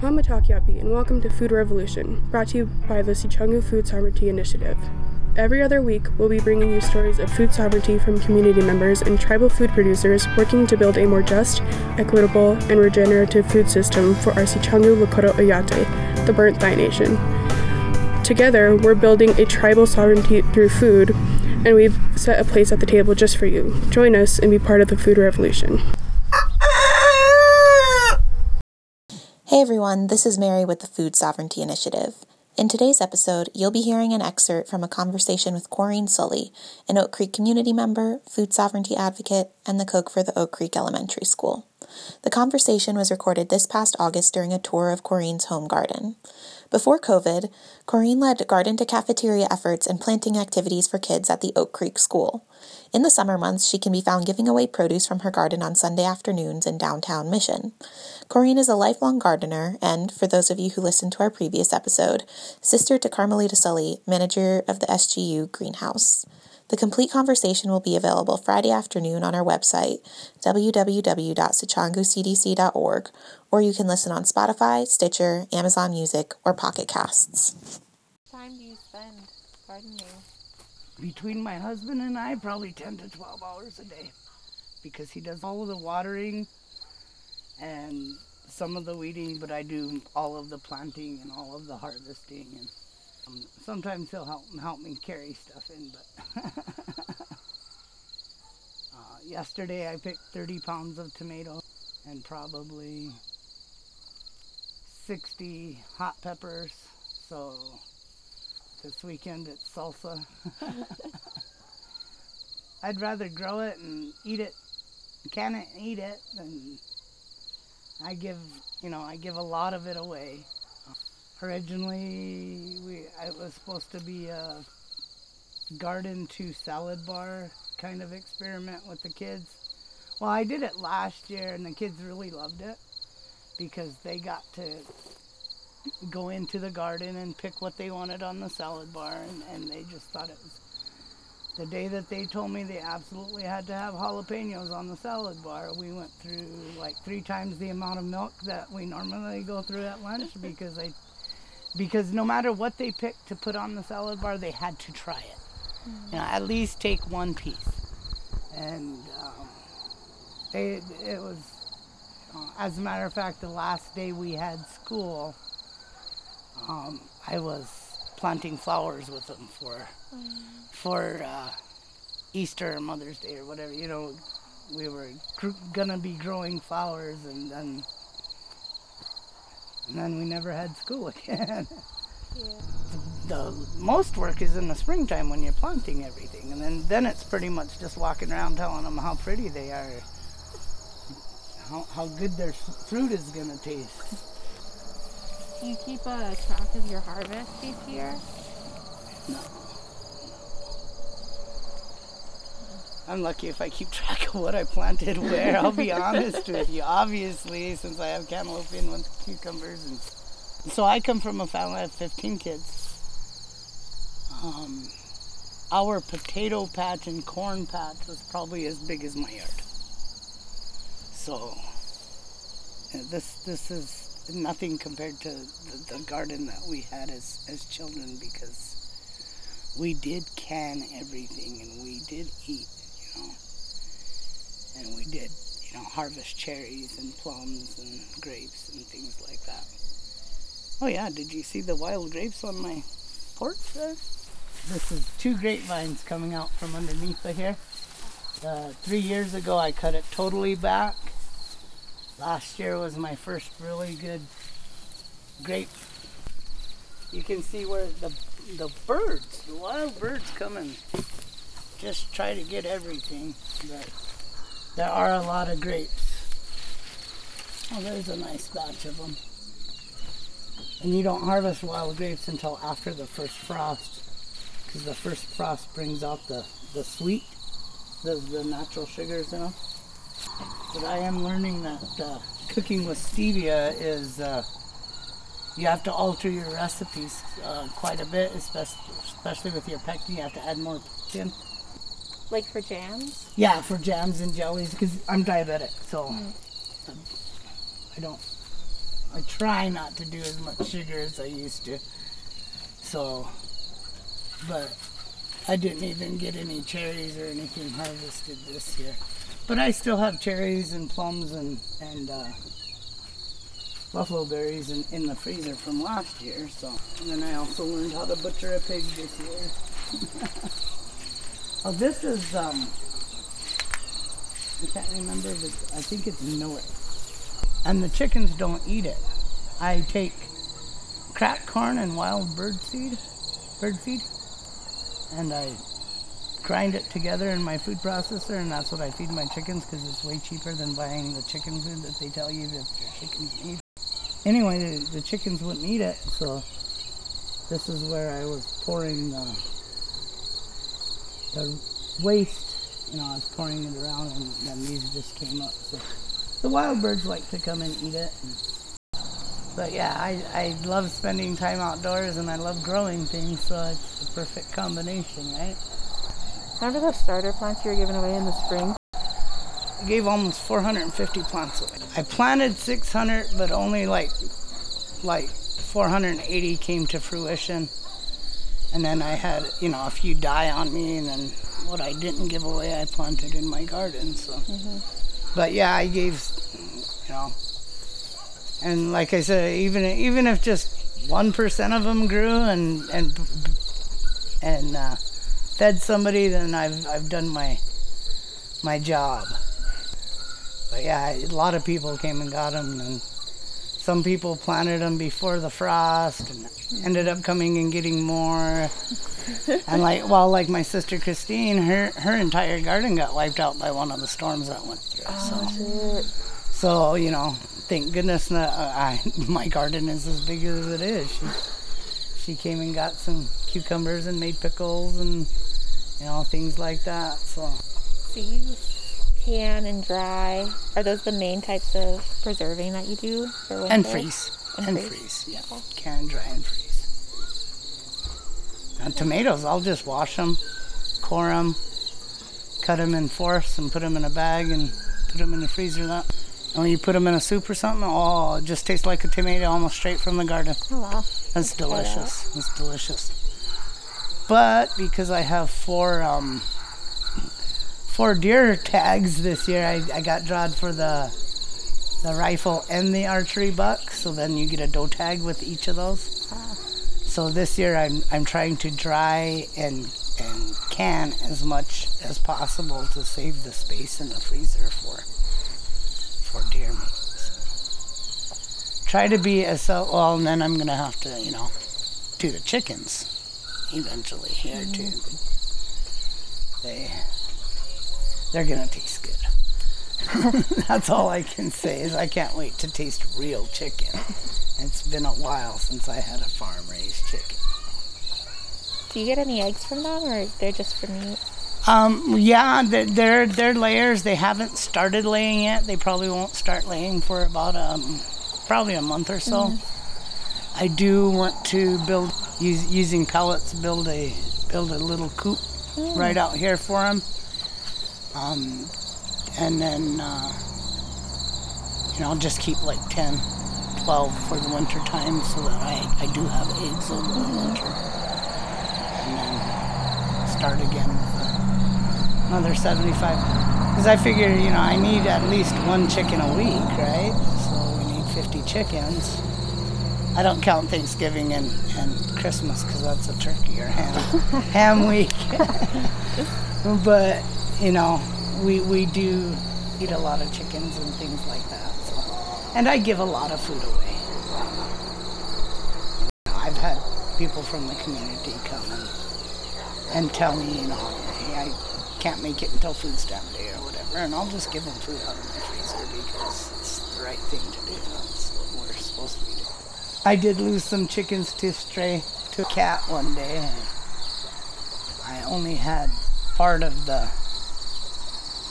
Hamatakiapi, and welcome to Food Revolution, brought to you by the Sicangu Food Sovereignty Initiative. Every other week, we'll be bringing you stories of food sovereignty from community members and tribal food producers working to build a more just, equitable, and regenerative food system for our Sicangu Lakota Oyate, the Burnt Thigh Nation. Together, we're building a tribal sovereignty through food, and we've set a place at the table just for you. Join us and be part of the food revolution. Hey everyone, this is Mary with the Food Sovereignty Initiative. In today's episode, you'll be hearing an excerpt from a conversation with Corrine Sully, an Oak Creek community member, food sovereignty advocate, and the cook for the Oak Creek Elementary School. The conversation was recorded this past August during a tour of Corrine's home garden. Before COVID, Corrine led garden to cafeteria efforts and planting activities for kids at the Oak Creek School. In the summer months, she can be found giving away produce from her garden on Sunday afternoons in downtown Mission. Corrine is a lifelong gardener and, for those of you who listened to our previous episode, sister to Carmelita Sully, manager of the SGU Greenhouse. The complete conversation will be available Friday afternoon on our website, www.sicanguscdc.org, or you can listen on Spotify, Stitcher, Amazon Music, or Pocket Casts. time do you spend gardening? between my husband and I, probably 10 to 12 hours a day because he does all of the watering and some of the weeding, but I do all of the planting and all of the harvesting. And um, sometimes he'll help, help me carry stuff in, but uh, yesterday I picked 30 pounds of tomato and probably 60 hot peppers. So this weekend it's salsa. I'd rather grow it and eat it, can it and eat it, and I give, you know, I give a lot of it away. Originally, we it was supposed to be a garden to salad bar kind of experiment with the kids. Well, I did it last year, and the kids really loved it because they got to go into the garden and pick what they wanted on the salad bar, and, and they just thought it was the day that they told me they absolutely had to have jalapenos on the salad bar. We went through like three times the amount of milk that we normally go through at lunch because I because no matter what they picked to put on the salad bar, they had to try it. You know, at least take one piece, and um, they it was. Uh, as a matter of fact, the last day we had school, um, I was planting flowers with them for for uh, Easter or Mother's Day or whatever. You know, we were gr- gonna be growing flowers, and then and then we never had school again. The most work is in the springtime when you're planting everything, and then then it's pretty much just walking around telling them how pretty they are, how how good their fruit is gonna taste. Do you keep a track of your harvest each year? I'm lucky if I keep track of what I planted where. I'll be honest with you. Obviously, since I have cantaloupe and with cucumbers, and so I come from a family of 15 kids. Um, our potato patch and corn patch was probably as big as my yard. So this this is nothing compared to the, the garden that we had as as children because we did can everything and we did eat, you know. And we did, you know, harvest cherries and plums and grapes and things like that. Oh yeah, did you see the wild grapes on my porch there? This is two grapevines coming out from underneath the here. Uh, three years ago I cut it totally back. Last year was my first really good grape. You can see where the the birds, the wild birds come and just try to get everything. But there are a lot of grapes. Oh, there's a nice batch of them. And you don't harvest wild grapes until after the first frost, because the first frost brings out the, the sweet, the, the natural sugars in them. But I am learning that uh, cooking with stevia is uh, you have to alter your recipes uh, quite a bit, especially, especially with your pectin. You have to add more pectin. Like for jams? Yeah, for jams and jellies, because I'm diabetic, so um, I don't I try not to do as much sugar as I used to. So, but I didn't even get any cherries or anything harvested this year. But I still have cherries and plums and and uh, buffalo berries in, in the freezer from last year. So, and then I also learned how to butcher a pig this year. oh, this is um. I can't remember. If it's, I think it's millet. And the chickens don't eat it. I take cracked corn and wild bird seed, bird feed, and I grind it together in my food processor, and that's what I feed my chickens because it's way cheaper than buying the chicken food that they tell you that your chickens need. Anyway, the, the chickens wouldn't eat it, so this is where I was pouring the, the waste. You know, I was pouring it around, and then these just came up. So the wild birds like to come and eat it. But yeah, I, I love spending time outdoors and I love growing things, so it's the perfect combination, right? Remember the starter plants you were giving away in the spring? I gave almost 450 plants away. I planted 600, but only like like 480 came to fruition. And then I had, you know, a few die on me, and then what I didn't give away, I planted in my garden. So, but yeah, I gave, you know, and like I said, even even if just one percent of them grew and and and uh, fed somebody, then I've I've done my my job. But yeah, a lot of people came and got them, and some people planted them before the frost, and ended up coming and getting more. and like, well, like my sister Christine, her her entire garden got wiped out by one of the storms that went through. so, so you know, thank goodness that uh, I my garden is as big as it is. She she came and got some cucumbers and made pickles and you know things like that. So. So can and dry. Are those the main types of preserving that you do for winter? And freeze. And And, freeze. freeze. yeah. Can dry and freeze. And tomatoes, I'll just wash them, core them, cut them in fourths, and put them in a bag and put them in the freezer. That. And when you put them in a soup or something, oh, it just tastes like a tomato almost straight from the garden. Oh wow. That's delicious. That's delicious. But because I have four um, four deer tags this year, I, I got drawn for the the rifle and the archery buck. So then you get a doe tag with each of those. So this year I'm I'm trying to dry and and can as much as possible to save the space in the freezer for for deer meat. So try to be as well, and then I'm gonna have to you know do the chickens eventually here too. Mm. They they're gonna taste good. That's all I can say is I can't wait to taste real chicken. It's been a while since I had a farm raised chicken. Do you get any eggs from them, or they're just for meat? Um, yeah, they're, they're they're layers. They haven't started laying yet. They probably won't start laying for about um probably a month or so. I do want to build use, using pellets build a build a little coop right out here for them. Um, and then uh, you know I'll just keep like 10, 12 for the winter time so that I, I do have eggs over the winter. And then start again with another 75. Because I figure, you know, I need at least one chicken a week, right? So we need 50 chickens. I don't count Thanksgiving and, and Christmas because that's a turkey or ham, ham week. but, you know, we, we do eat a lot of chickens and things like that. So. And I give a lot of food away. I've had people from the community come and, and tell me, you know, hey, I can't make it until food stamp day or whatever, and I'll just give them food out of my freezer because it's the right thing to do. That's what we're supposed to be doing. I did lose some chickens to stray to a cat one day, I only had part of the.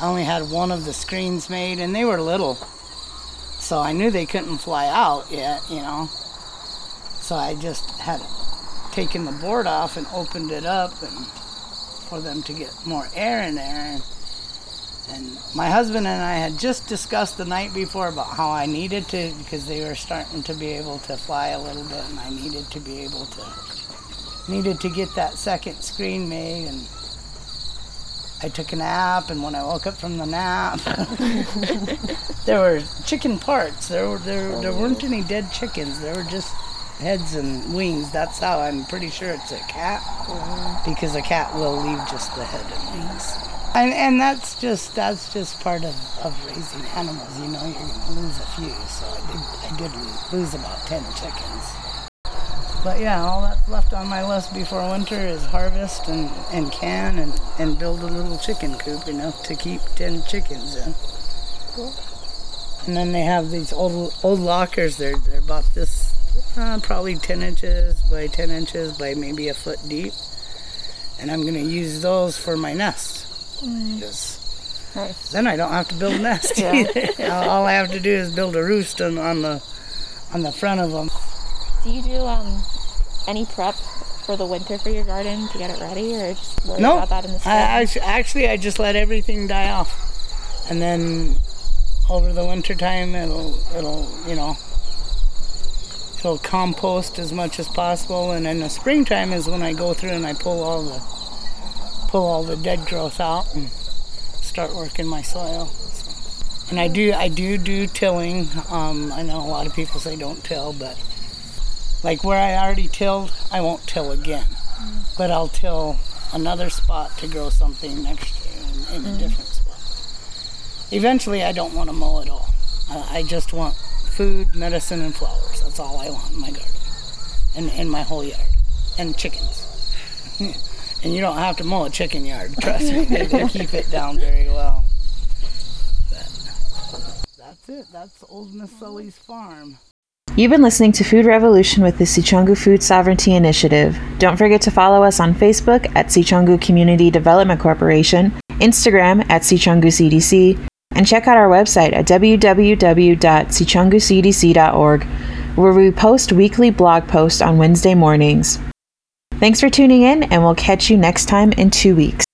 I only had one of the screens made, and they were little, so I knew they couldn't fly out yet, you know. So I just had taken the board off and opened it up and for them to get more air in there. And, my husband and I had just discussed the night before about how I needed to, because they were starting to be able to fly a little bit, and I needed to be able to, needed to get that second screen made. And I took a nap, and when I woke up from the nap, there were chicken parts. There were there there oh. weren't any dead chickens. There were just heads and wings. That's how I'm pretty sure it's a cat, uh-huh. because a cat will leave just the head and wings. And, and that's just that's just part of, of raising animals. You know, you're gonna lose a few. So I did I did lose about ten chickens. But yeah, all that's left on my list before winter is harvest and, and can and, and build a little chicken coop, you know, to keep 10 chickens in. And then they have these old old lockers. They're, they're about this, uh, probably 10 inches by 10 inches by maybe a foot deep. And I'm going to use those for my nest. Because Nice. then I don't have to build a nest Yeah. all I have to do is build a roost on, on the on the front of them. Do you do um any prep for the winter for your garden to get it ready, or just worry No, about that in the spring? I, actu- actually I just let everything die off, and then over the winter time it'll it'll you know it'll compost as much as possible, and in the springtime is when I go through and I pull all the pull all the dead growth out and start working my soil. And I do I do do tilling. Um, I know a lot of people say don't till, but like where I already tilled, I won't till again but I'll till another spot to grow something next year in, in a different spot. Eventually, I don't want to mow at all. Uh, I just want food, medicine, and flowers. That's all I want in my garden and in my whole yard. And chickens. and you don't have to mow a chicken yard, trust me. They, they keep it down very well. But that's it. That's old Miss Sully's farm. You've been listening to Food Revolution with the Sicangu Food Sovereignty Initiative. Don't forget to follow us on Facebook at Sicangu Community Development Corporation, Instagram at Sicangu CDC, and check out our website at www.sicangucdc.org, where we post weekly blog posts on Wednesday mornings. Thanks for tuning in, and we'll catch you next time in two weeks.